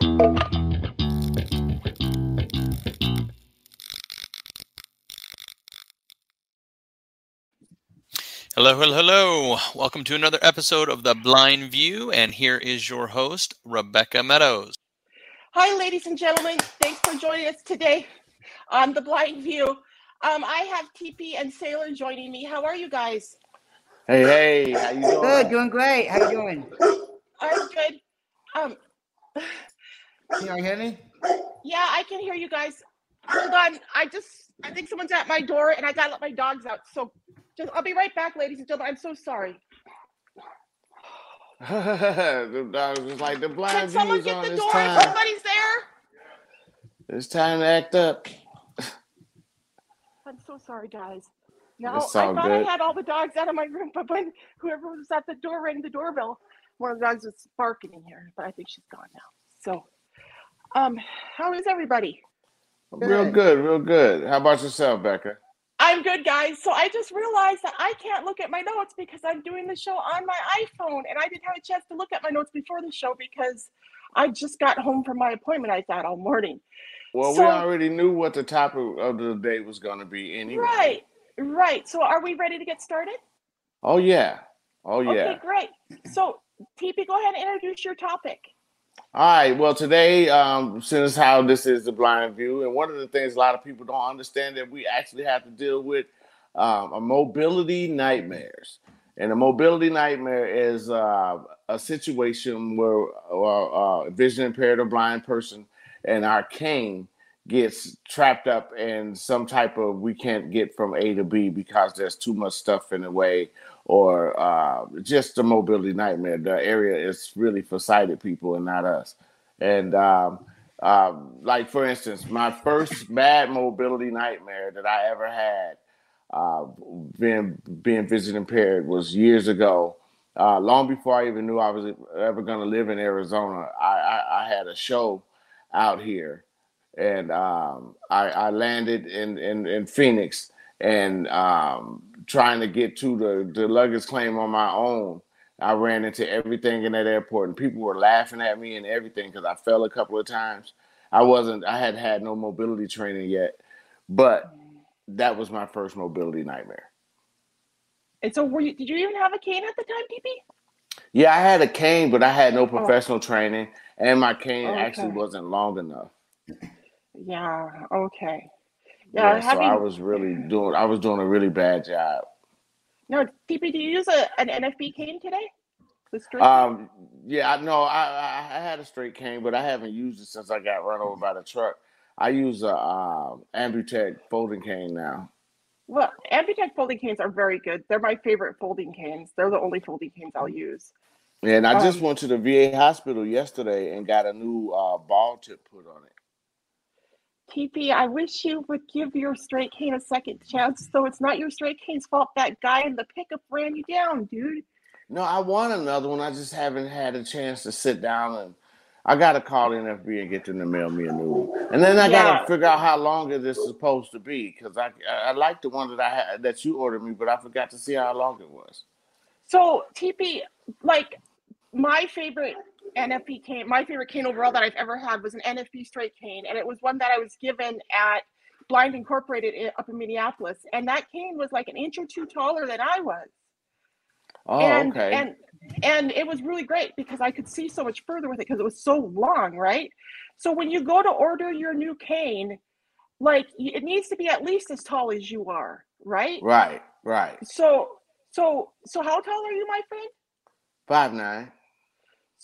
Hello, hello, hello. Welcome to another episode of The Blind View. And here is your host, Rebecca Meadows. Hi, ladies and gentlemen. Thanks for joining us today on The Blind View. Um, I have TP and Saylor joining me. How are you guys? Hey, hey, how you doing? Good, doing great. How you doing? I'm good. Um, Can you hear me? yeah, I can hear you guys. Hold on. I just, I think someone's at my door and I gotta let my dogs out. So just, I'll be right back, ladies and gentlemen. I'm so sorry. the dog was like the Can someone get the door? time. Somebody's there. It's time to act up. I'm so sorry, guys. No, I thought good. I had all the dogs out of my room, but when whoever was at the door rang the doorbell, one of the dogs was barking in here, but I think she's gone now. So, um, how is everybody? Real Good. good, real good. How about yourself, Becca? I'm good, guys. So I just realized that I can't look at my notes because I'm doing the show on my iPhone, and I didn't have a chance to look at my notes before the show because I just got home from my appointment. I thought all morning. Well, So- we already knew what the topic of the day was going to be anyway. Right, right. So are we ready to get started? Oh yeah. Oh yeah. Okay, great. So TP, go ahead and introduce your topic. All right. Well, today, um, since how this is the blind view, and one of the things a lot of people don't understand that we actually have to deal with um, a mobility nightmares. And a mobility nightmare is uh, a situation where uh, a vision impaired or blind person and our cane gets trapped up in some type of we can't get from A to B because there's too much stuff in the way or uh, just a mobility nightmare. The area is really for sighted people and not us. And um, um, like for instance, my first bad mobility nightmare that I ever had, uh, being being vision impaired, was years ago. Uh, long before I even knew I was ever going to live in Arizona, I, I, I had a show out here, and um, I, I landed in, in in Phoenix, and um, trying to get to the, the luggage claim on my own. I ran into everything in that airport, and people were laughing at me and everything because I fell a couple of times. I wasn't, I had had no mobility training yet, but that was my first mobility nightmare. And so, were you? Did you even have a cane at the time, TP? Yeah, I had a cane, but I had no oh. professional training, and my cane oh, actually Oh. Okay. wasn't long enough. Yeah. Okay. Yeah. Yeah, so having I was really doing, I was doing a really bad job. no TP. Do you use a an NFB cane today? The. Um, yeah, I know. I, I had a straight cane, but I haven't used it since I got run over by the truck. I use a um, Ambutech folding cane now. well, Ambutech folding canes are very good. They're my favorite folding canes. They're the only folding canes I'll use. And I just Um, went to the VA hospital yesterday and got a new uh, ball tip put on it. TP, I wish you would give your straight cane a second chance. So it's not your straight cane's fault that guy in the pickup ran you down, dude. No, I want another one. I just haven't had a chance to sit down and I got to call NFB and get them to mail me a new one. And then I gotta figure out how long it is supposed to be because I, I I like the one that I had that you ordered me, but I forgot to see how long it was. So TP, like my favorite NFB cane, my favorite cane overall that I've ever had was an NFB straight cane, and it was one that I was given at Blind Incorporated up in Minneapolis, and that cane was like an inch or two taller than I was, Oh, and okay. and and it was really great because I could see so much further with it because it was so long, right? So when you go to order your new cane, like it needs to be at least as tall as you are, right? right, right. So so so how tall are you, my friend? Five nine.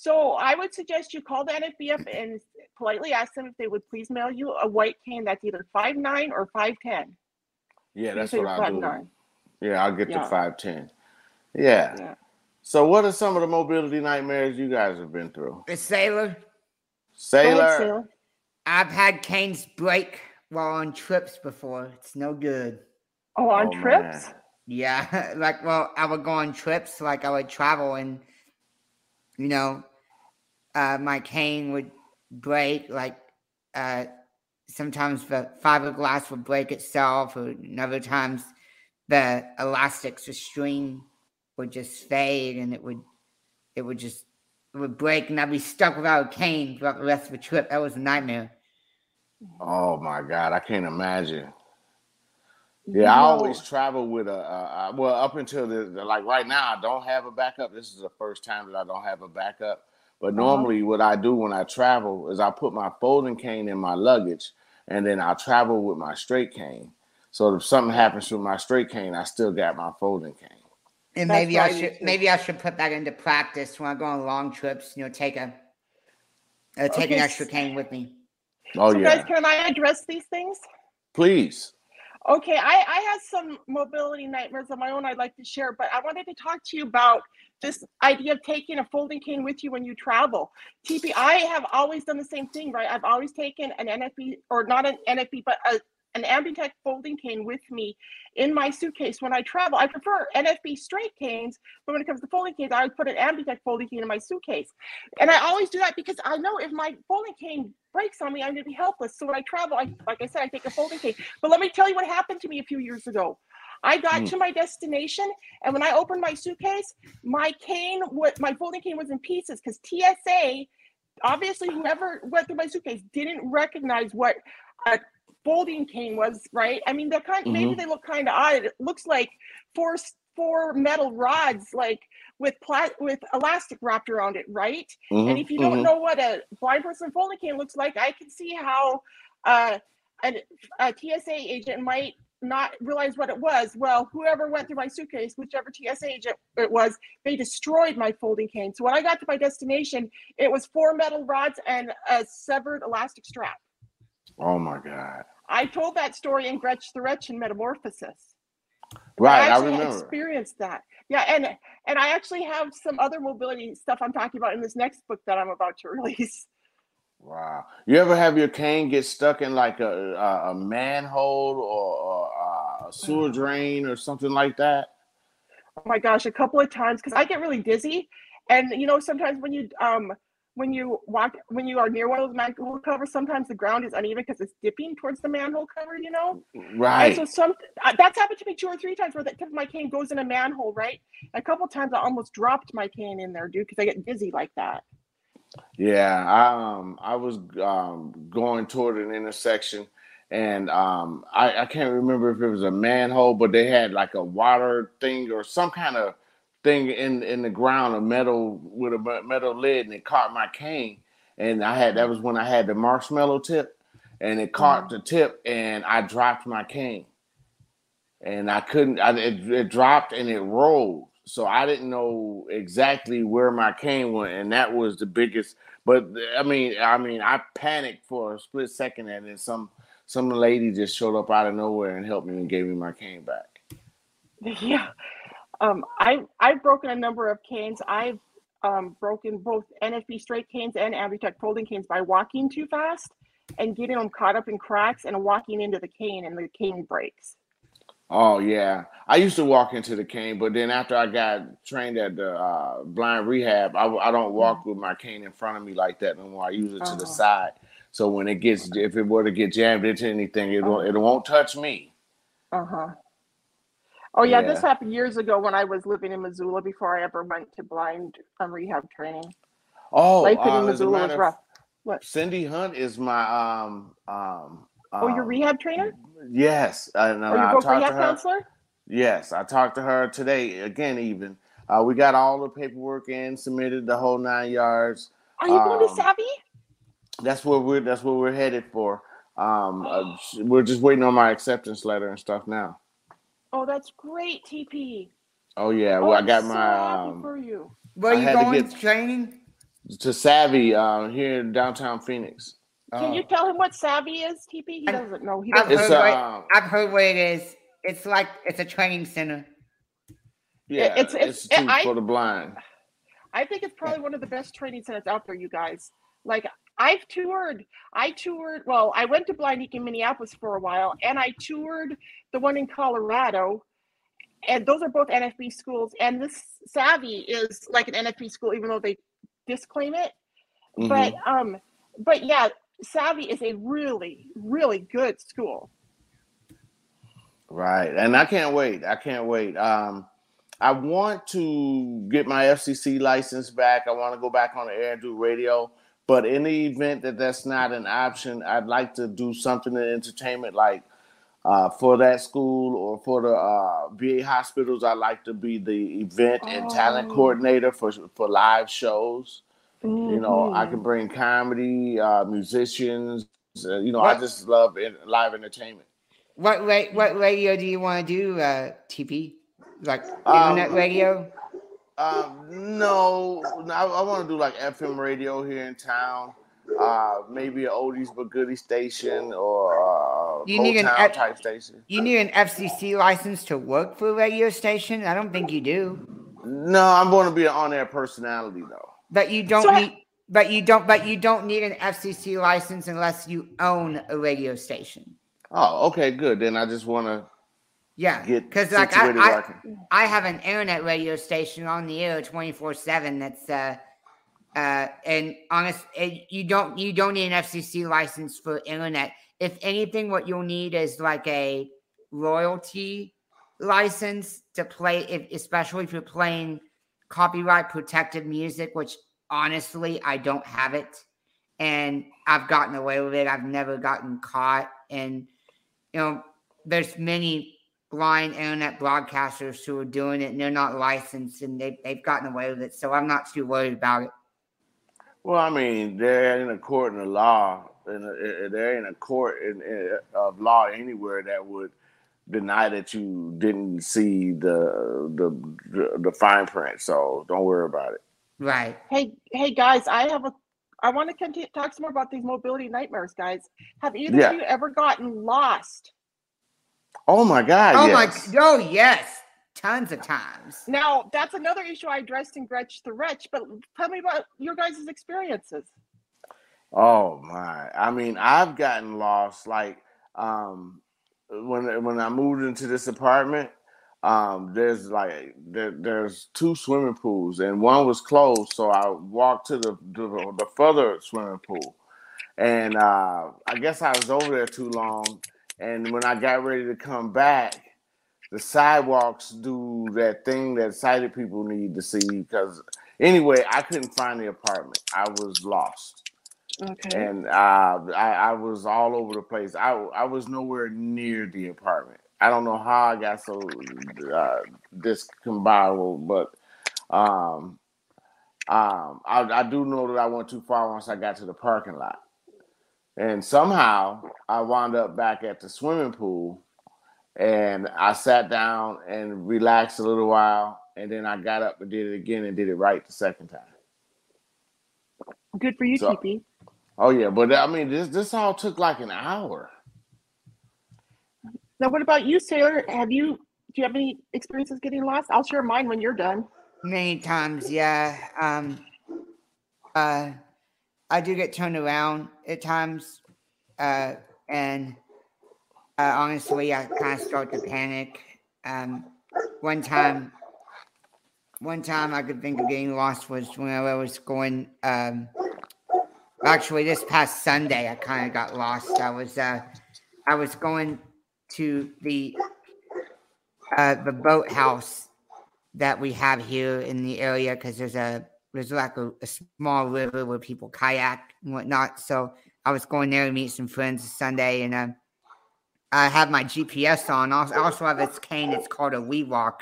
So I would suggest you call the NFB and politely ask them if they would please mail you a white cane that's either five nine or five ten. Yeah, that's what I'll do. nine. Yeah, I'll get Yeah. the five ten. Yeah. Yeah. So, what are some of the mobility nightmares you guys have been through? The saylor. Saylor. ahead, Saylor. I've had canes break while on trips before. It's no good. Oh, on Oh, trips? man. Yeah, like well, I would go on trips, like I would travel, and you know, uh, my cane would break. Like uh, sometimes the fiberglass would break itself, or other times the elastics, the string would just fade, and it would, it would just would break and I'd be stuck without a cane throughout the rest of the trip. That was a nightmare. Oh my God, I can't imagine. Yeah, I always travel with a, a, a well up until the, the- like right now I don't have a backup. This is the first time that I don't have a backup. But normally, what I do when I travel is I put my folding cane in my luggage, and then I travel with my straight cane. So if something happens with my straight cane, I still got my folding cane. And That's maybe I I should too. maybe I should put that into practice when I go on long trips. You know, take a uh, take Okay, an extra cane with me. Oh so yeah, guys, can I address these things? please. Okay, I, I had some mobility nightmares of my own I'd like to share, but I wanted to talk to you about this idea of taking a folding cane with you when you travel. TP, I have always done the same thing, right? I've always taken an NFB, or not an NFB, but a, an Ambutech folding cane with me in my suitcase when I travel. I prefer NFB straight canes, but when it comes to folding canes, I would put an Ambutech folding cane in my suitcase. And I always do that because I know if my folding cane breaks on me, I'm going to be helpless. So when I travel, I, like I said, I take a folding cane. But let me tell you what happened to me a few years ago. I got Hmm. to my destination, and when I opened my suitcase, my cane, my folding cane was in pieces because TSA, obviously, whoever went through my suitcase didn't recognize what a folding cane was. Right? I mean, they're kind. Maybe Mhm. they look kind of odd. It looks like four four metal rods, like with plat with elastic wrapped around it. Right? And Mhm, if you don't mhm. know what a blind person folding cane looks like, I can see how uh, an, a TSA agent might not realize what it was. Well, whoever went through my suitcase, whichever TSA agent it was, they destroyed my folding cane. So when I got to my destination, it was four metal rods and a severed elastic strap. Oh my God. I told that story in Gretch the Wretch in Metamorphosis. Right, I, actually remember. experienced that. Yeah, and and I actually have some other mobility stuff I'm talking about in this next book that I'm about to release. Wow. You ever have your cane get stuck in like a a, a manhole or, or uh, a sewer drain or something like that? oh my gosh a couple of times because i get really dizzy and you know sometimes when you um when you walk when you are near one of those manhole covers sometimes the ground is uneven because it's dipping towards the manhole cover you know Right. and so some uh, that's happened to me two or three times where the tip of my cane goes in a manhole right a couple of times i almost dropped my cane in there dude because i get dizzy like that Yeah, I um I was um going toward an intersection and um I, I can't remember if it was a manhole, but they had like a water thing or some kind of thing in in the ground, a metal with a metal lid, and it caught my cane. And I had that was when I had the marshmallow tip, and it caught the tip, and I dropped my cane, and I couldn't. I, it, it dropped and it rolled, so I didn't know exactly where my cane went, and that was the biggest. But I mean, I mean, I panicked for a split second, and then some some lady just showed up out of nowhere and helped me and gave me my cane back. yeah um i i've broken a number of canes i've um broken both nfb straight canes and ambutech folding canes by walking too fast and getting them caught up in cracks and walking into the cane and the cane breaks Oh yeah, I used to walk into the cane, but then after I got trained at the uh, blind rehab, I, I don't walk with my cane in front of me like that no more. I use it to the Uh-huh. side, so when it gets, if it were to get jammed into anything, it won't, it won't touch me. uh-huh. Oh yeah, this happened years ago when i was living in missoula before i ever went to blind um, rehab training. Oh, life uh, in as missoula was rough. What? Cindy Hunt is my um um. Oh your um, rehab trainer Yes, and or your I book talked to rehab her. counselor Yes, I talked to her today again. Even uh, we got all the paperwork in, submitted the whole nine yards. are you going to Um, SAAVI That's where we're. That's what we're headed for. Um, uh, we're just waiting on my acceptance letter and stuff now. oh that's great tp Oh yeah, oh, well I I'm got so my happy um, for you Where I you had to going get- to training? to SAAVI uh, here in downtown Phoenix. Can Oh. you tell him what SAAVI is, TP? He I- doesn't know. He I've doesn't. It's heard, a what, um, I've heard what it is. It's like it's a training center. yeah, it's- it's- Institute I- for the Blind. I think it's probably one of the best training centers out there, you guys. Like I've toured. I toured. Well, I went to Blind Geek in Minneapolis for a while, and I toured the one in Colorado. And those are both NFB schools. And this SAAVI is like an NFB school, even though they disclaim it. Mhm. But um, but yeah, SAAVI is a really, really good school. Right, and I can't wait. I can't wait. Um, I want to get my FCC license back. I want to go back on the air and do radio. But in the event that that's not an option, I'd like to do something in entertainment, like uh, for that school or for the uh, VA hospitals. I'd like to be the event and talent Oh. coordinator for for live shows. You know, I can bring comedy, uh, musicians. Uh, you know, I just love in, live entertainment. What ra- what radio do you want to do, uh, TP? Like Um, internet radio? Um, no, I, I want to do like FM radio here in town. Uh, maybe an oldies but goodies station or uh, You need an F- type station. You need an FCC license to work for a radio station? I don't think you do. No, I'm going to be an on-air personality though. But you don't So I- need. But you don't. But you don't need an FCC license unless you own a radio station. Oh, okay, good. Then I just want to Yeah, get because like I, I I. I have an internet radio station on the air twenty four seven. That's uh, uh, and honest, it, you don't you don't need an FCC license for internet. If anything, what you'll need is like a royalty license to play, if, especially if you're playing copyright protected music, which honestly I don't have it, and I've gotten away with it. I've never gotten caught, and you know, there's many blind internet broadcasters who are doing it and they're not licensed and they, they've gotten away with it. So I'm not too worried about it. Well, I mean, they're in a court in the law, and they're in a court in, in, of law anywhere that would deny that you didn't see the the the fine print. So don't worry about it. Right. Hey, hey guys, I have a. I want to continue talk some more about these mobility nightmares, guys. Have either Yeah. of you ever gotten lost? Oh my God! oh yes. my oh yes. Tons of times. Now, that's another issue I addressed in Gretch the Wretch. But tell me about your guys' experiences. Oh my! I mean, I've gotten lost. Like um, when when I moved into this apartment, um, there's like there, there's two swimming pools, and one was closed. So I walked to the the, the further swimming pool, and uh, I guess I was over there too long. And when I got ready to come back, the sidewalks do that thing that sighted people need to see. Because anyway, I couldn't find the apartment. I was lost Okay. and uh, I, I was all over the place. I, I was nowhere near the apartment. I don't know how I got so uh, discombobulated, but um, um, I, I do know that I went too far once I got to the parking lot, and somehow I wound up back at the swimming pool, and I sat down and relaxed a little while, and then I got up and did it again and did it right the second time. Good for you, So- TP. Oh yeah, but I mean this this all took like an hour. Now, what about you, Saylor? Have you? Do you have any experiences getting lost? I'll share mine when you're done. Many times, yeah. Um uh I do get turned around at times. Uh and uh, honestly I kinda start to panic. Um one time one time I could think of getting lost was when I was going um actually this past Sunday I kinda got lost. I was uh I was going to the uh the boathouse that we have here in the area because there's a there's like a, a small river where people kayak and whatnot. So I was going there to meet some friends Sunday, and uh, I have my GPS on. Also, I also have this cane. It's called a WeWalk,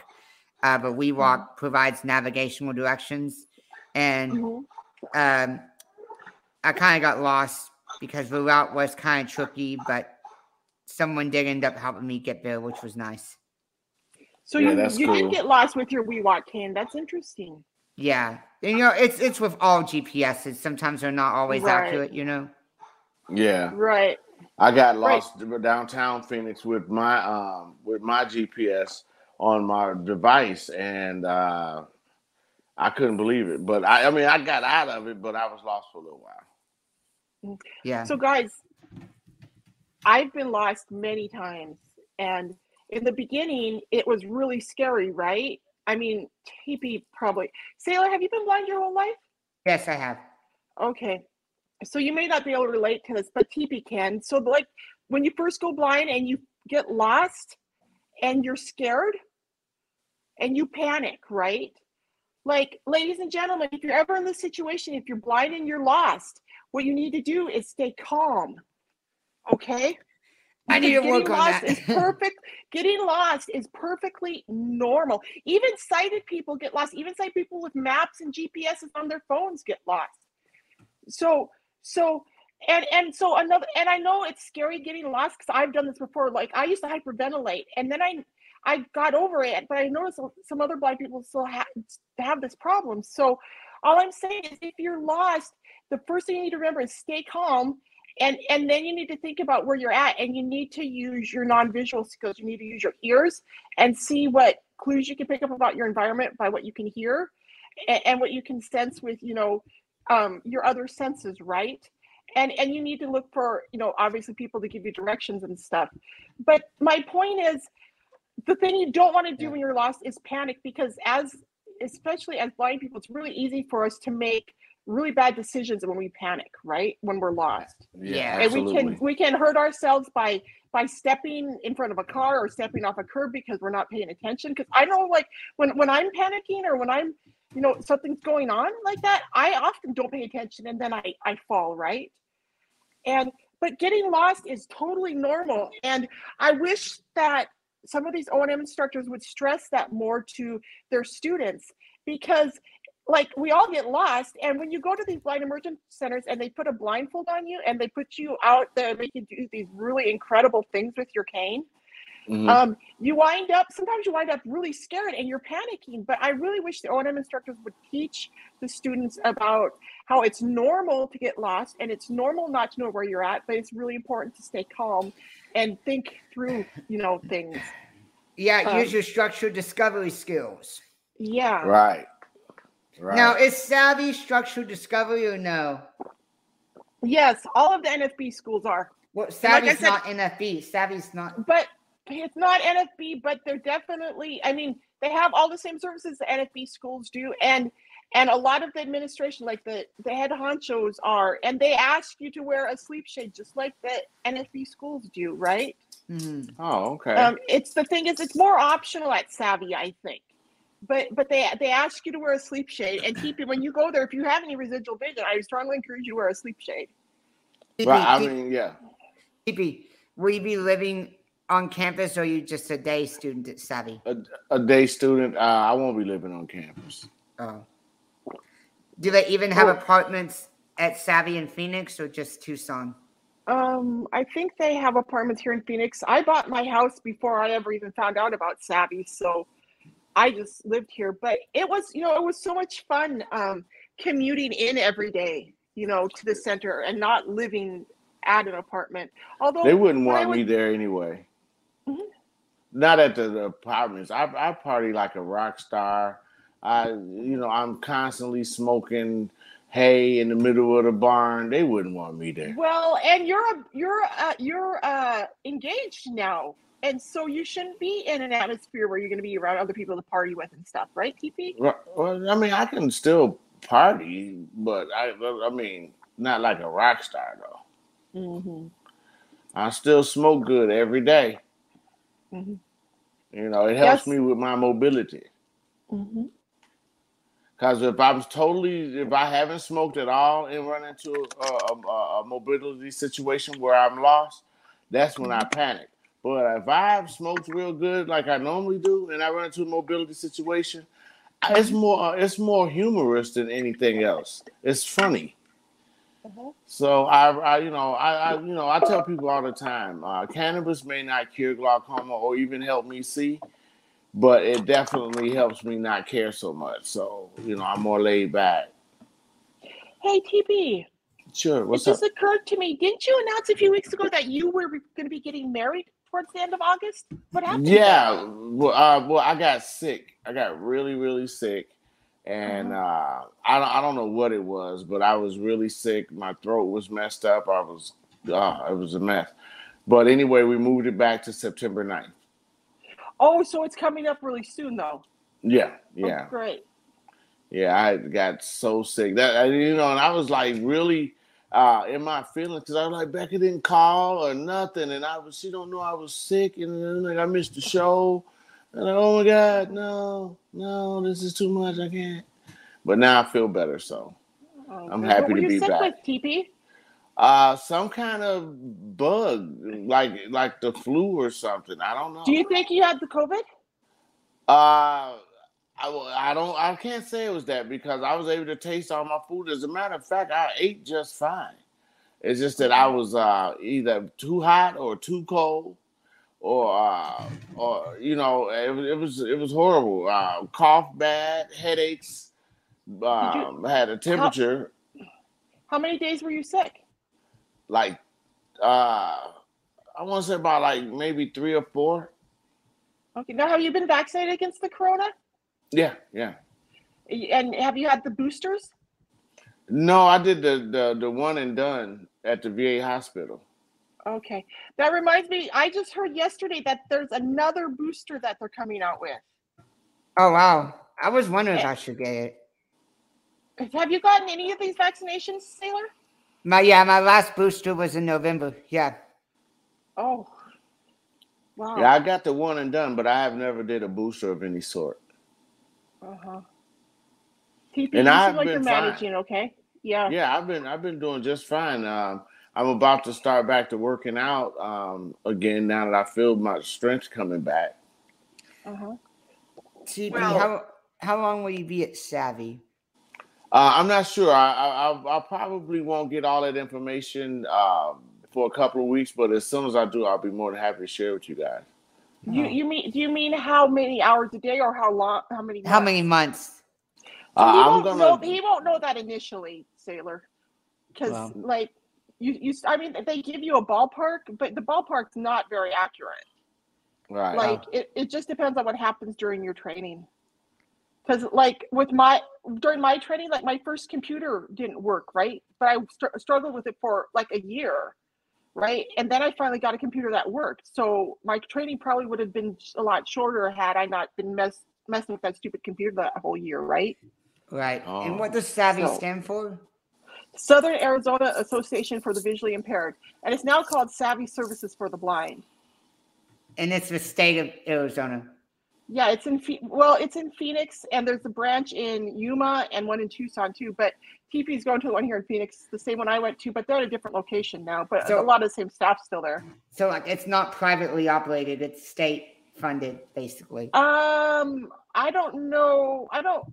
uh, but WeWalk provides navigational directions, and Mhm. um, I kind of got lost because the route was kind of tricky, but someone did end up helping me get there, which was nice. So Yeah, you, that's you cool. did get lost with your WeWalk cane. That's interesting. Yeah, and, you know it's it's with all GPSs. Sometimes they're not always Right. accurate. You know. Yeah, Right. I got Right. lost downtown Phoenix with my um with my GPS on my device, and uh, I couldn't believe it. But I, I mean, I got out of it, but I was lost for a little while. Yeah. So, guys, I've been lost many times. And in the beginning, it was really scary, right? I mean, TP probably. Saylor, have you been blind your whole life? yes, I have. Okay. So you may not be able to relate to this, but TP can. So, like, when you first go blind and you get lost and you're scared, and you panic, right? Like, ladies and gentlemen, if you're ever in this situation, if you're blind and you're lost, what you need to do is stay calm. Okay? I need to work on lost that. is perfect. Getting lost is perfectly normal. Even sighted people get lost. Even sighted people with maps and GPSs on their phones get lost. So, so, and and so another, and I know it's scary getting lost because I've done this before. Like I used to hyperventilate, and then I, I got over it. But I noticed some other blind people still have have this problem. So, all I'm saying is, if you're lost, the first thing you need to remember is stay calm and and then you need to think about where you're at and you need to use your non-visual skills. You need to use your ears and see what clues you can pick up about your environment by what you can hear and, and what you can sense with you know um, your other senses right? And and you need to look for you know obviously people to give you directions and stuff. But my point is the thing you don't want to do when you're lost is panic because as especially as blind people it's really easy for us to make really bad decisions when we panic right? When we're lost. Yeah. and we can we can hurt ourselves by by stepping in front of a car or stepping off a curb because we're not paying attention. Because i know like when when i'm panicking or when i'm you know something's going on like that i often don't pay attention and then i i fall right? And but getting lost is totally normal. And i wish that some of these o&m instructors would stress that more to their students because like we all get lost and when you go to these blind emergent centers and they put a blindfold on you and they put you out there they can do these really incredible things with your cane Mhm. um, you wind up sometimes you wind up really scared and you're panicking but i really wish the o&m instructors would teach the students about how it's normal to get lost and it's normal not to know where you're at but it's really important to stay calm and think through you know things Yeah, Um, use your structured discovery skills. yeah right. Right. Now, is SAAVI structured discovery or no? yes all of the nfb schools are Well, I SAAVI's said- not NFB. SAAVI's not. but it's not NFB, but they're definitely. I mean, they have all the same services the NFB schools do, and and a lot of the administration, like the the head honchos, are, and they ask you to wear a sleep shade just like the NFB schools do, right? Mhm. oh, okay. Um, it's the thing is, it's more optional at SAAVI, I think. But but they they ask you to wear a sleep shade and keep it when you go there. If you have any residual vision, I strongly encourage you to wear a sleep shade. right. I mean, yeah. TP, will you be living on campus or are you just a day student at SAAVI? A day student. Uh, I won't be living on campus. Oh. Do they even have Oh. apartments at SAAVI in Phoenix or just Tucson? Um, I think they have apartments here in Phoenix. I bought my house before I ever even found out about SAAVI, so I just lived here. But it was, you know, it was so much fun um, commuting in every day, you know, to the center and not living at an apartment. Although They wouldn't want me there anyway. Mhm. Not at the, the apartments. I, I party like a rock star. I, you know, I'm constantly smoking hay in the middle of the barn. They wouldn't want me there. Well, and you're a you're uh you're uh engaged now, and so you shouldn't be in an atmosphere where you're going to be around other people to party with and stuff, right, TP? Well, I mean, I can still party, but I, I mean, not like a rock star though. Mm-hmm. I still smoke good every day. Mhm. You know, it helps Yes. me with my mobility. Mm-hmm. Because if I'm totally, if I haven't smoked at all and run into a, a, a mobility situation where I'm lost, that's when I panic. But if I've smoked real good like I normally do, and I run into a mobility situation, it's more it's more humorous than anything else. It's funny. Uh-huh. So I, I you know, I, I, you know, I tell people all the time, uh, cannabis may not cure glaucoma or even help me see, but it definitely helps me not care so much. So you know, I'm more laid back. Hey, TP, Sure. it What's up? just occurred to me. Didn't you announce a few weeks ago that you were going to be getting married towards the end of August? What happened? Yeah. Well, uh, well, I got sick. I got really, really sick, and uh, I don't, I don't know what it was, but I was really sick. My throat was messed up. I was, uh, it was a mess. But anyway, we moved it back to September 9th. Oh, so it's coming up really soon, though. Yeah, Oh, yeah. great. Yeah, I got so sick that you know, and I was like really uh in my feelings because I was like Becca didn't call or nothing, and I was she don't know I was sick, and like I missed the show, And like, oh my God, no, no, this is too much. I can't. But now I feel better, so Oh, I'm happy to be sick back. with, TP? uh some kind of bug, like like the flu or something. I don't know. Do you think you had the COVID? Uh, I, I don't I can't say it was that because I was able to taste all my food. As a matter of fact, I ate just fine. It's just that I was uh, either too hot or too cold, or uh, or you know it, was- it was it was horrible. Uh, cough bad, headaches. Um, had a temperature How many days were you sick? like uh, I want to say about like maybe three or four. Okay. Now, have you been vaccinated against the corona? Yeah, yeah. And have you had the boosters? No, I did the the the one and done at the VA hospital. Okay. That reminds me, I just heard yesterday that there's another booster that they're coming out with. Oh wow. I was wondering if Eh. I should get it. Have you gotten any of these vaccinations, Saylor? My yeah, my last booster was in November. Yeah. Oh. Wow. Yeah, I got the one and done, but I have never did a booster of any sort. Uh-huh. TP, And you I've like been you're fine. managing, okay? Yeah. Yeah, I've been I've been doing just fine. Um, I'm about to start back to working out um, again now that I feel my strength coming back. Uh-huh. TP, Well- how how long will you be at SAAVI? Uh, I'm not sure. I, I I'll- I probably won't get all that information um, for a couple of weeks, but as soon as I do, I'll be more than happy to share with you guys. You you mean do you mean how many hours a day or how long how many How many months? So Uh, he I'm won't gonna. know he won't know that initially, Saylor. Because Wow. like you you I mean they give you a ballpark, but the ballpark's not very accurate. Right. like it, it just depends on what happens during your training because like with my during my training like my first computer didn't work right but i str- struggled with it for like a year right and then i finally got a computer that worked so my training probably would have been a lot shorter had i not been mess, messing with that stupid computer that whole year right Right. Oh. And what does oh. SAAVI So- stand for? southern arizona association for the visually impaired and it's now called SAAVI services for the blind And it's the state of Arizona. Yeah, it's in well, it's in Phoenix, and there's a branch in Yuma and one in Tucson too. But TP's going to the one here in Phoenix, the same one I went to, but they're at a different location now. But So- a lot of the same staff still there. So like it's not privately operated, it's state funded basically. Um, I don't know. I don't.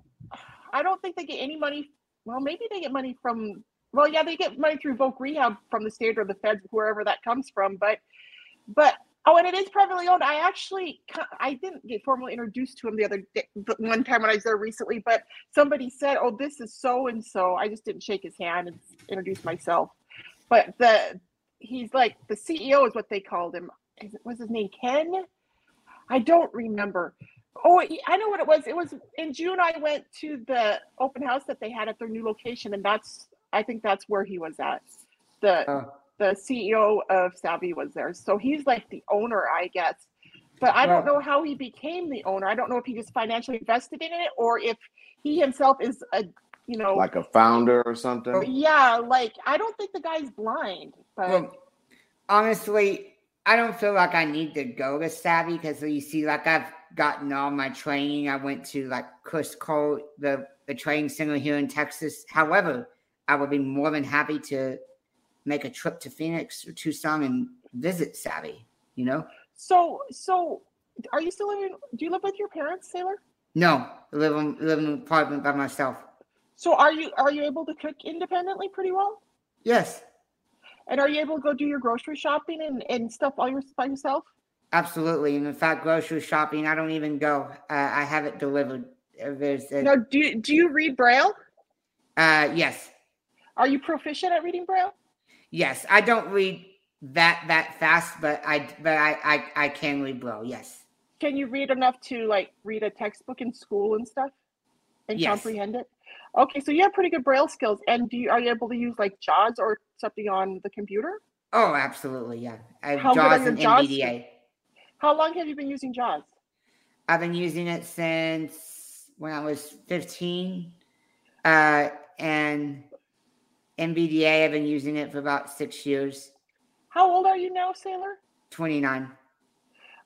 I don't think they get any money. Well, maybe they get money from. Well, yeah, they get money through Voc Rehab from the state or the feds, wherever that comes from. But, but oh, and it is privately owned. I actually, I didn't get formally introduced to him the other day, one time when I was there recently. But somebody said, "Oh, this is so and so." I just didn't shake his hand and introduce myself. But the he's like the CEO is what they called him. Was his name Ken? I don't remember. Oh, I know what it was. It was in June. I went to the open house that they had at their new location, and that's I think that's where he was at. The Oh, the CEO of SAAVI was there, so he's like the owner, I guess. But I don't know how he became the owner. I don't know if he just financially invested in it or if he himself is a you know like a founder or something. yeah like I don't think the guy's blind, but well, honestly, I don't feel like I need to go to SAAVI because you see, like I've gotten all my training. I went to like Criss Cole, the the training center here in Texas. However, I would be more than happy to make a trip to Phoenix or Tucson and visit SAAVI. You know? so so are you still living? Do you live with your parents, Saylor? No, I live in live in an apartment by myself. So are you are you able to cook independently pretty well? Yes, And are you able to go do your grocery shopping and, and stuff all your, by yourself? absolutely. And in fact, grocery shopping, I don't even go. Uh, I have it delivered. Uh, There's a, Now, do you, do you read Braille? uh, yes, Are you proficient at reading Braille? Yes. I don't read that that fast, but I but I I, I can read Braille. Yes, Can you read enough to like read a textbook in school and stuff and Yes. comprehend it? Okay, so you have pretty good Braille skills. And do you, are you able to use like JAWS or something on the computer? oh, absolutely, yeah. I have How good are JAWS and JAWS NVDA. How long have you been using JAWS? I've been using it since when I was 15, uh, and NVDA. I've been using it for about six years. How old are you now, Saylor? 29.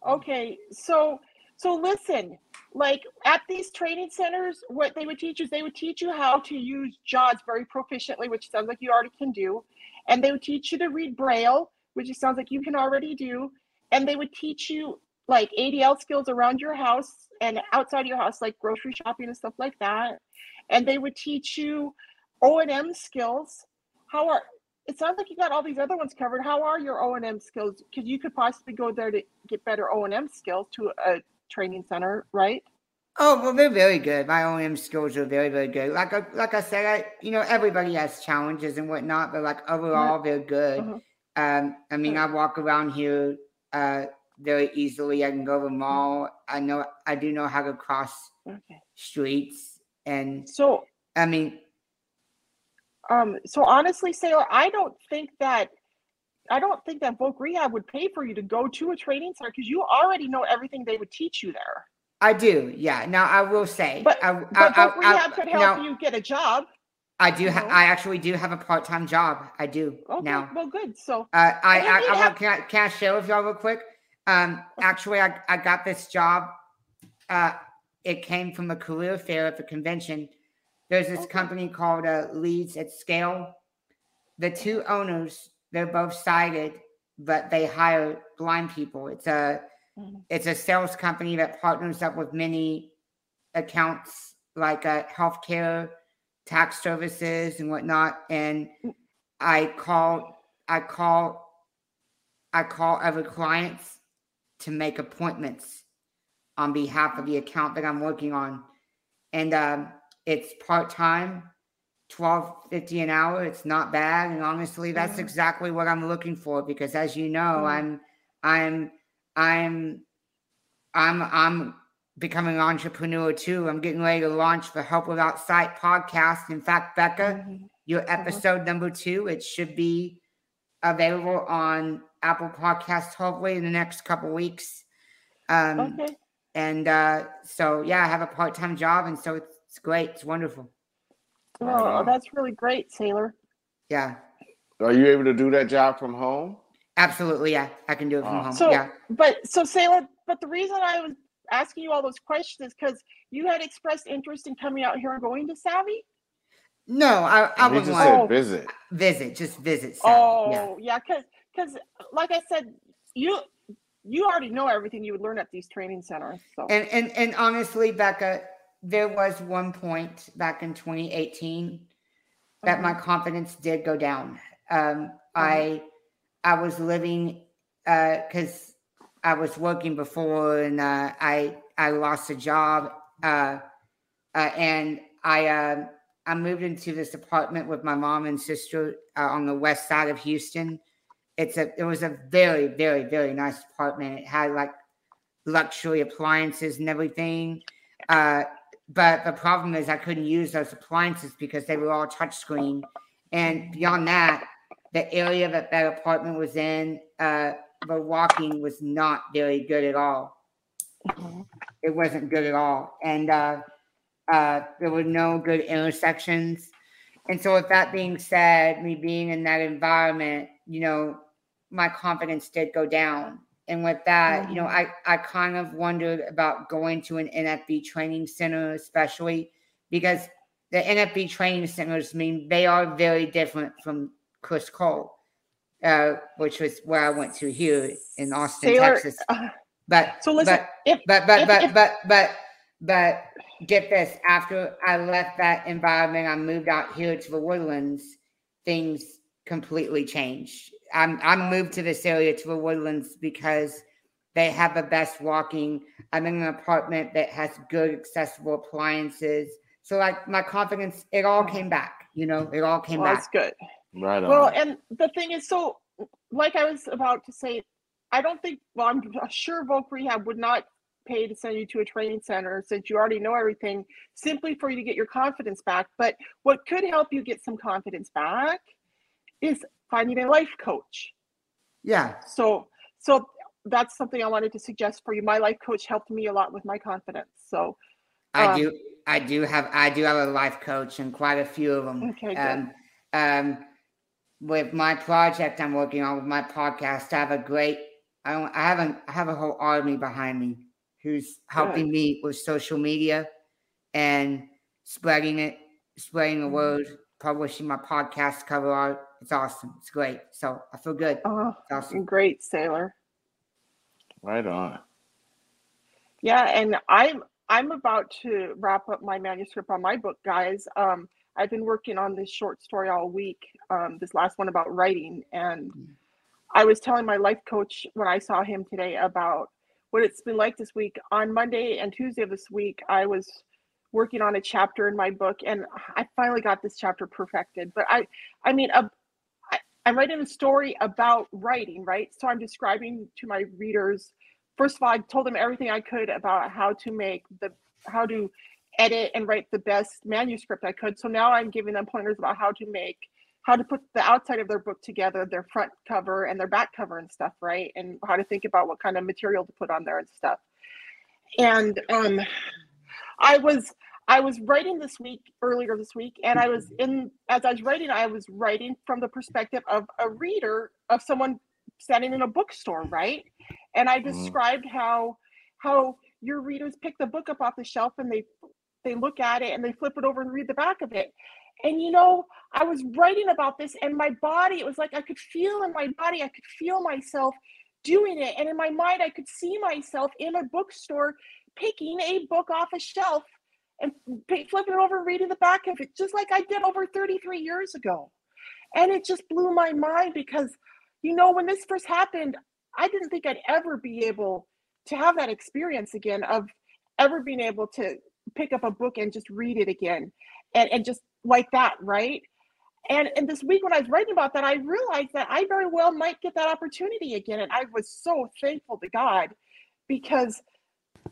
Okay, so So listen, like at these training centers, what they would teach is they would teach you how to use JAWS very proficiently, which sounds like you already can do. And they would teach you to read Braille, which it sounds like you can already do. And they would teach you like ADL skills around your house and outside your house, like grocery shopping and stuff like that. And they would teach you O and M skills. How are it sounds like you got all these other ones covered. How are your O and M skills? Because you could possibly go there to get better O and M skills to a training center, right? Oh well, they're very good. My O and M skills are very, very good. Like I, like I said, I you know everybody has challenges and whatnot, but like overall, they're good. Uh-huh. Um, I mean, I walk around here uh very easily. I can go to the mall. I know I do know how to cross Okay. streets, and So I mean, Um, so honestly, Saylor, I don't think that I don't think that Voc Rehab would pay for you to go to a training center because you already know everything they would teach you there. I do. Yeah. Now I will say, But I, but I, Voc I, Rehab could help now, you get a job. I do. Ha- I actually do have a part-time job. I do Okay, now. well, good. So Uh, I, I, I, help- can, I, can I share with y'all real quick? Um, actually, I, I got this job. Uh, it came from a career fair at the convention. There's this Okay. company called uh, Leads at Scale. The two owners, they're both sighted, but they hire blind people. It's a Mhm. it's a sales company that partners up with many accounts like uh, healthcare, tax services, and whatnot. And I call, I call, I call other clients to make appointments on behalf of the account that I'm working on, and um, it's part time. Twelve fifty an hour. It's not bad, and honestly, that's Mhm. exactly what I'm looking for. Because as you know, Mhm. I'm, I'm, I'm, I'm, I'm becoming an entrepreneur too. I'm getting ready to launch the Help Without Sight podcast. In fact, Becca, Mhm. your episode number two, it should be available on Apple Podcasts hopefully in the next couple weeks. Um, okay. and uh, so yeah, I have a part time job, and so it's, it's great. It's wonderful. Right Well, on. that's really great, Saylor. Yeah, Are you able to do that job from home? absolutely. Yeah, I can do it from Oh. home. So, yeah, but so Saylor, but the reason I was asking you all those questions is because you had expressed interest in coming out here and going to SAAVI. no, I, I he would just want said Oh. visit. visit, just visit. Sally. yeah. Oh, yeah, because because like I said, you you already know everything you would learn at these training centers. So And and and honestly, Becca, there was one point back in 2018 that my Uh-huh. confidence did go down. Um, I I was living because I was working before, and uh, I I lost a job, uh, uh, and I uh, I moved into this apartment with my mom and sister uh, on the west side of Houston. It's a it was a very very very nice apartment. It had like luxury appliances and everything. But the problem is I couldn't use those appliances because they were all touchscreen. And beyond that, the area that that apartment was in, uh, the walking was not very good at all. Mhm. It wasn't good at all. And uh, uh, there were no good intersections. And so, with that being said, me being in that environment, you know, my confidence did go down. And with that, you know, I, I kind of wondered about going to an NFB training center, especially because the NFB training centers, I mean, they are very different from Criss Cole, uh, which was where I went to here in Austin, Texas. uh, But so listen, but if but but if- but if- but but but get this after i left that environment i moved out here to the woodlands things completely changed i'm i'm moved to this area to the woodlands because they have the best walking i'm in an apartment that has good accessible appliances so like my confidence it all came back you know it all came well, back that's good. Right on. Well, and the thing is, so like I was about to say, I don't think. Well, I'm sure Voc Rehab would not pay to send you to a training center since you already know everything, simply for you to get your confidence back. But what could help you get some confidence back is finding a life coach. yeah So, so that's something I wanted to suggest for you. My life coach helped me a lot with my confidence. So, I Um, do. I do have. I do have a life coach and quite a few of them. Okay, good. Um, um, with my project I'm working on with my podcast, I have a great. I don't. I haven't I have a whole army behind me. who's helping me with social media and spreading it, spreading the Mm-hmm. word, publishing my podcast cover art. It's awesome. It's great. So I feel good. Oh, It's awesome. great, Saylor. Right on. Yeah, and I'm I'm about to wrap up my manuscript on my book, guys. Um, I've been working on this short story all week. Um, this last one about writing, and I was telling my life coach when I saw him today about what it's been like this week. On Monday and Tuesday of this week, I was working on a chapter in my book, and I finally got this chapter perfected. But I, I mean, a, I, I'm writing a story about writing, right? So I'm describing to my readers first of all, I told them everything I could about how to make the how to edit and write the best manuscript I could. So now I'm giving them pointers about how to make how to put the outside of their book together, their front cover and their back cover and stuff, right? And how to think about what kind of material to put on there and stuff. And um I was I was writing this week earlier this week and I was in as I was writing I was writing from the perspective of a reader of someone standing in a bookstore, right? And I Mhm. described how how your readers pick the book up off the shelf and they they look at it and they flip it over and read the back of it. And you know, I was writing about this and my body, it was like I could feel in my body, I could feel myself doing it. And in my mind, I could see myself in a bookstore picking a book off a shelf and flipping it over and reading the back of it, just like I did over 33 years ago. And it just blew my mind because, you know, when this first happened, I didn't think I'd ever be able to have that experience again of ever being able to pick up a book and just read it again and, and just like that, right? And and this week when I was writing about that, I realized that I very well might get that opportunity again. And I was so thankful to God because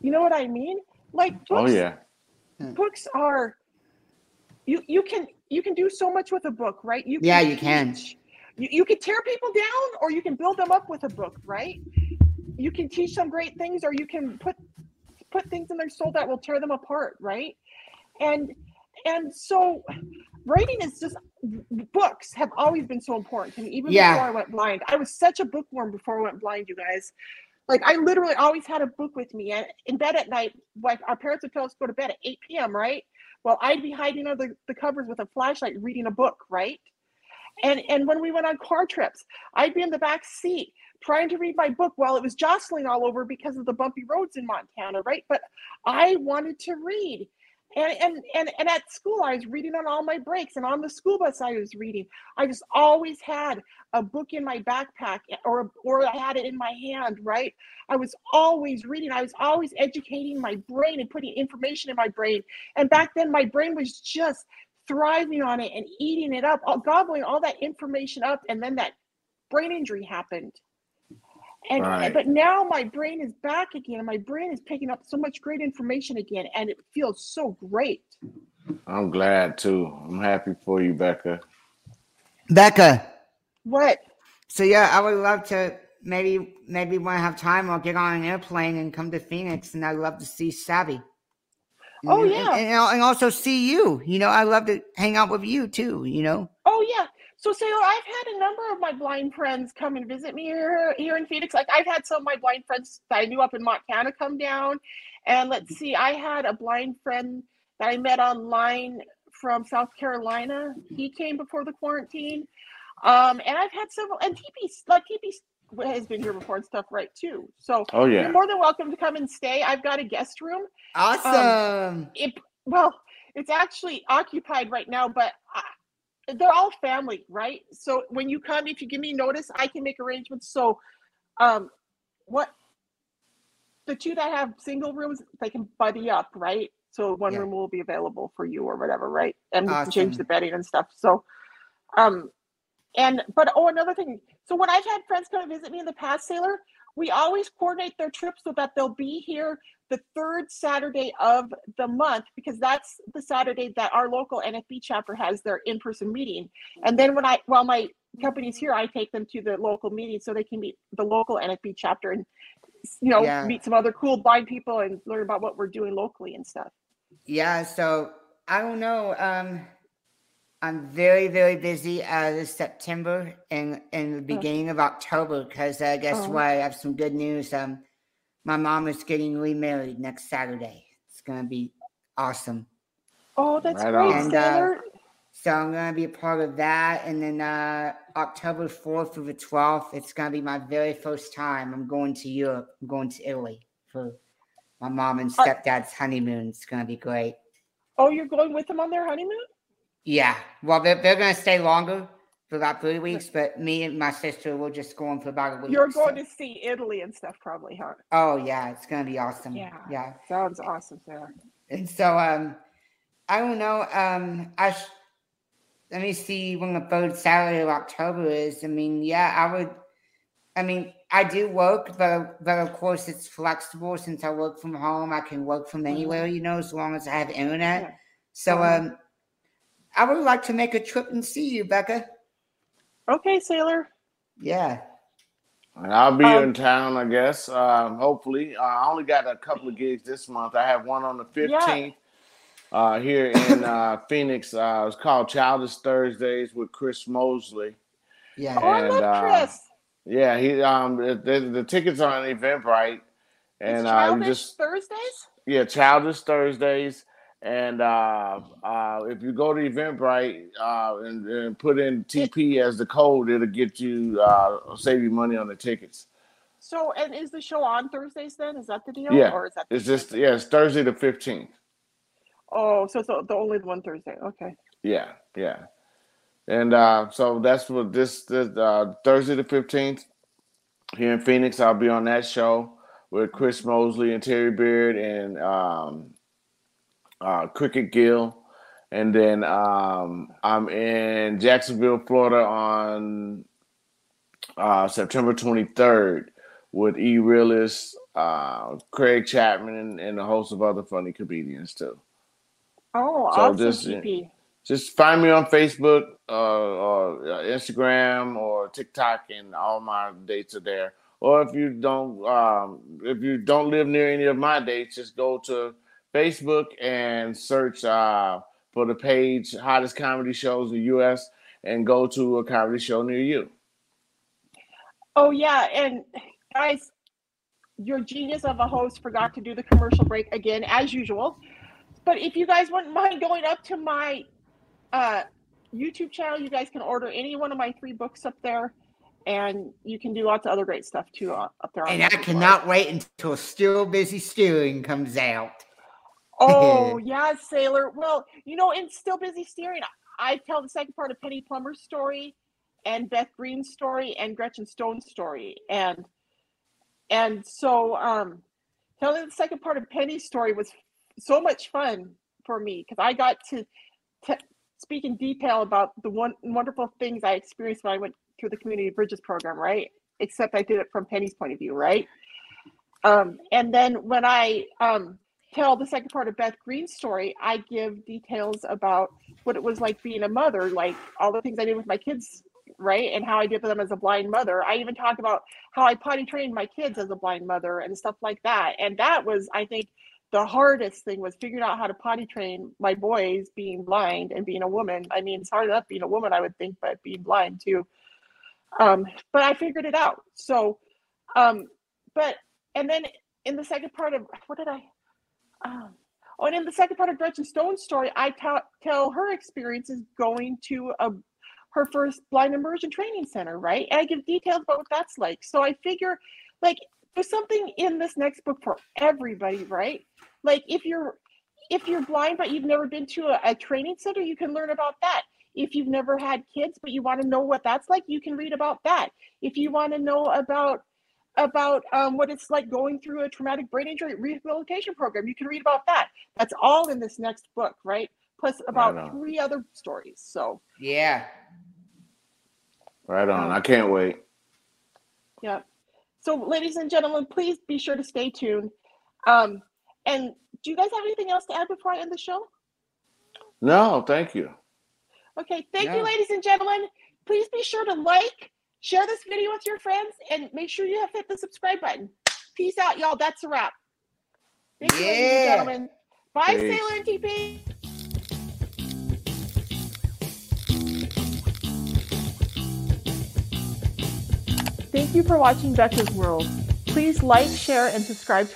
you know what I mean? Like Oh books, yeah. Hmm. books are you you can you can do so much with a book, right? You Yeah, you can. You, you can tear people down or you can build them up with a book, right? You can teach them great things or you can put put things in their soul that will tear them apart, right? And and so writing is just books have always been so important to me even Yeah. before I went blind. I was such a bookworm before I went blind, you guys. Like I literally always had a book with me and in bed at night, like our parents would tell us to go to bed at 8 p.m., right? Well, I'd be hiding under the, the covers with a flashlight reading a book, right? And and when we went on car trips, I'd be in the back seat trying to read my book while it was jostling all over because of the bumpy roads in Montana, right? But I wanted to read. And and and and at school I was reading on all my breaks and on the school bus I was reading. I just always had a book in my backpack eh, or or I had it in my hand, right? I was always reading. I was always educating my brain and putting information in my brain. And back then my brain was just thriving on it and eating it up, gobbling all that information up and then that brain injury happened. And Right. but now my brain is back again and my brain is picking up so much great information again and it feels so great. I'm glad too. I'm happy for you, Becca. Becca. What? So yeah, I would love to maybe maybe when I have time I'll get on an airplane and come to Phoenix and I'd love to see SAAVI. Oh, And- yeah. And, and, and also see you. You know, I love to hang out with you too, you know. Oh yeah. So Saylor, I've had a number of my blind friends come and visit me here here in Phoenix. Like I've had some of my blind friends that I knew up in Montana come down. And let's see, I had a blind friend that I met online from South Carolina. He came before the quarantine. Um, and I've had several and TP like TP has been here before and stuff, right too. So Oh yeah. you're more than welcome to come and stay. I've got a guest room. Awesome. it well it's actually occupied right now but I, they're all family right? So when you come if you give me notice i can make arrangements. So um what the two that have single rooms they can buddy up right? So one Yeah. room will be available for you or whatever right? And we can change the bedding and stuff. So um and but oh another thing. So when i've had friends come and visit me in the past saylor we always coordinate their trips so that they'll be here the third Saturday of the month because that's the Saturday that our local NFB chapter has their in-person meeting. And then when I while my company's here, I take them to the local meeting so they can meet the local NFB chapter and you know Yeah. meet some other cool blind people and learn about what we're doing locally and stuff. Yeah, so I don't know. Um I'm very, very busy uh this September and in the beginning of October because uh guess Oh. what? I have some good news. Um my mom is getting remarried next Saturday. It's gonna be awesome. Oh, that's Right great. And, uh, So I'm gonna be a part of that, and then uh, October fourth through the twelfth, it's gonna be my very first time. I'm going to Europe. I'm going to Italy for my mom and Uh, stepdad's honeymoon. It's gonna be great. oh, you're going with them on their honeymoon? Yeah, well, they're, they're gonna stay longer for about three weeks, but me and my sister will just go on for about a week. You're going so- to see Italy and stuff, probably, huh? Oh yeah, it's gonna be awesome. Yeah. yeah. Sounds awesome, Sarah. And so, um, I don't know. Um, I sh- let me see when the third Saturday of October is. I mean, yeah, I would. I mean, I do work, but but of course it's flexible since I work from home. I can work from anywhere, you know, as long as I have internet. Yeah. So, Uh-huh. um, I would like to make a trip and see you, Becca. Okay, Saylor. Yeah. And I'll be Um, in town, I guess. Um, hopefully, uh, I only got a couple of gigs this month. I have one on the fifteenth uh, here in uh, Phoenix. Uh, it's called Childish Thursdays with Chris Mosley. Yeah. Oh, I And, love uh, Chris. Yeah, he um the, the, the tickets are on Eventbrite, and it's uh, childish just Thursdays? yeah, Childish Thursdays. And uh, uh, if you go to Eventbrite uh, and, and put in TP as the code, it'll get you uh, save you money on the tickets. So, and is the show on Thursdays then? Is that the deal? Yeah, Or is that It's just yeah, it's Thursday the fifteenth. Oh, so it's the the only one Thursday. Okay. Yeah, yeah. And uh, so that's what this, this uh, Thursday the fifteenth here in Phoenix. I'll be on that show with Chris Mosley and Terry Beard and um, uh, Cricket Gill. And then um, I'm in Jacksonville, Florida on uh, September 23rd with E Realist, uh, Craig Chapman, and, and a host of other funny comedians too. Oh, So awesome, just- just find me on Facebook uh, or uh, Instagram or TikTok, and all my dates are there. Or if you don't, um, if you don't live near any of my dates, just go to Facebook and search uh, for the page "Hottest Comedy Shows in the U.S." and go to a comedy show near you. Oh yeah, and guys, your genius of a host forgot to do the commercial break again, as usual. But if you guys wouldn't mind going up to my uh, YouTube channel, you guys can order any one of my three books up there, and you can do lots of other great stuff too uh, up there. on And I cannot wait until Still Busy Steering comes out. Oh yeah, Saylor. Well, you know, and Still Busy Steering, I tell the second part of Penny Plummer's story, and Beth Green's story, and Gretchen Stone's story, and and so um, telling the second part of Penny's story was so much fun for me because I got to, to speak in detail about the one wonderful things I experienced when I went through the Community Bridges program, right? Except I did it from Penny's point of view, right? Um, and then when I um, tell the second part of Beth Green's story, I give details about what it was like being a mother, like all the things I did with my kids, right? And how I did with them as a blind mother. I even talk about how I potty trained my kids as a blind mother and stuff like that. And that was, I think, the hardest thing was figuring out how to potty train my boys being blind and being a woman. I mean, it's hard enough being a woman, I would think, but being blind too. Um, but I figured it out. So, um, but and then in the second part of what did I? Um, oh, and in the second part of Gretchen Stone's story, I tell tell her experiences going to a her first blind immersion training center, right? And I give details about what that's like. So I figure, like, there's something in this next book for everybody, right? Like, if you're if you're blind but you've never been to a, a training center, you can learn about that. If you've never had kids but you want to know what that's like, you can read about that. If you want to know about about um, what it's like going through a traumatic brain injury rehabilitation program. You can read about that. That's all in this next book, right? Plus about Right three other stories. So, Yeah. Right on. I can't wait. yeah. So, ladies and gentlemen, please be sure to stay tuned. Um, and do you guys have anything else to add before I end the show? No, thank you. Okay, thank Yeah. you, ladies and gentlemen. Please be sure to like, share this video with your friends, and make sure you have hit the subscribe button. Peace out, y'all. That's a wrap. Thank you, ladies and gentlemen. Bye, Peace. Saylor and TP. Thank you for watching Becca's World. Please like, share, and subscribe to my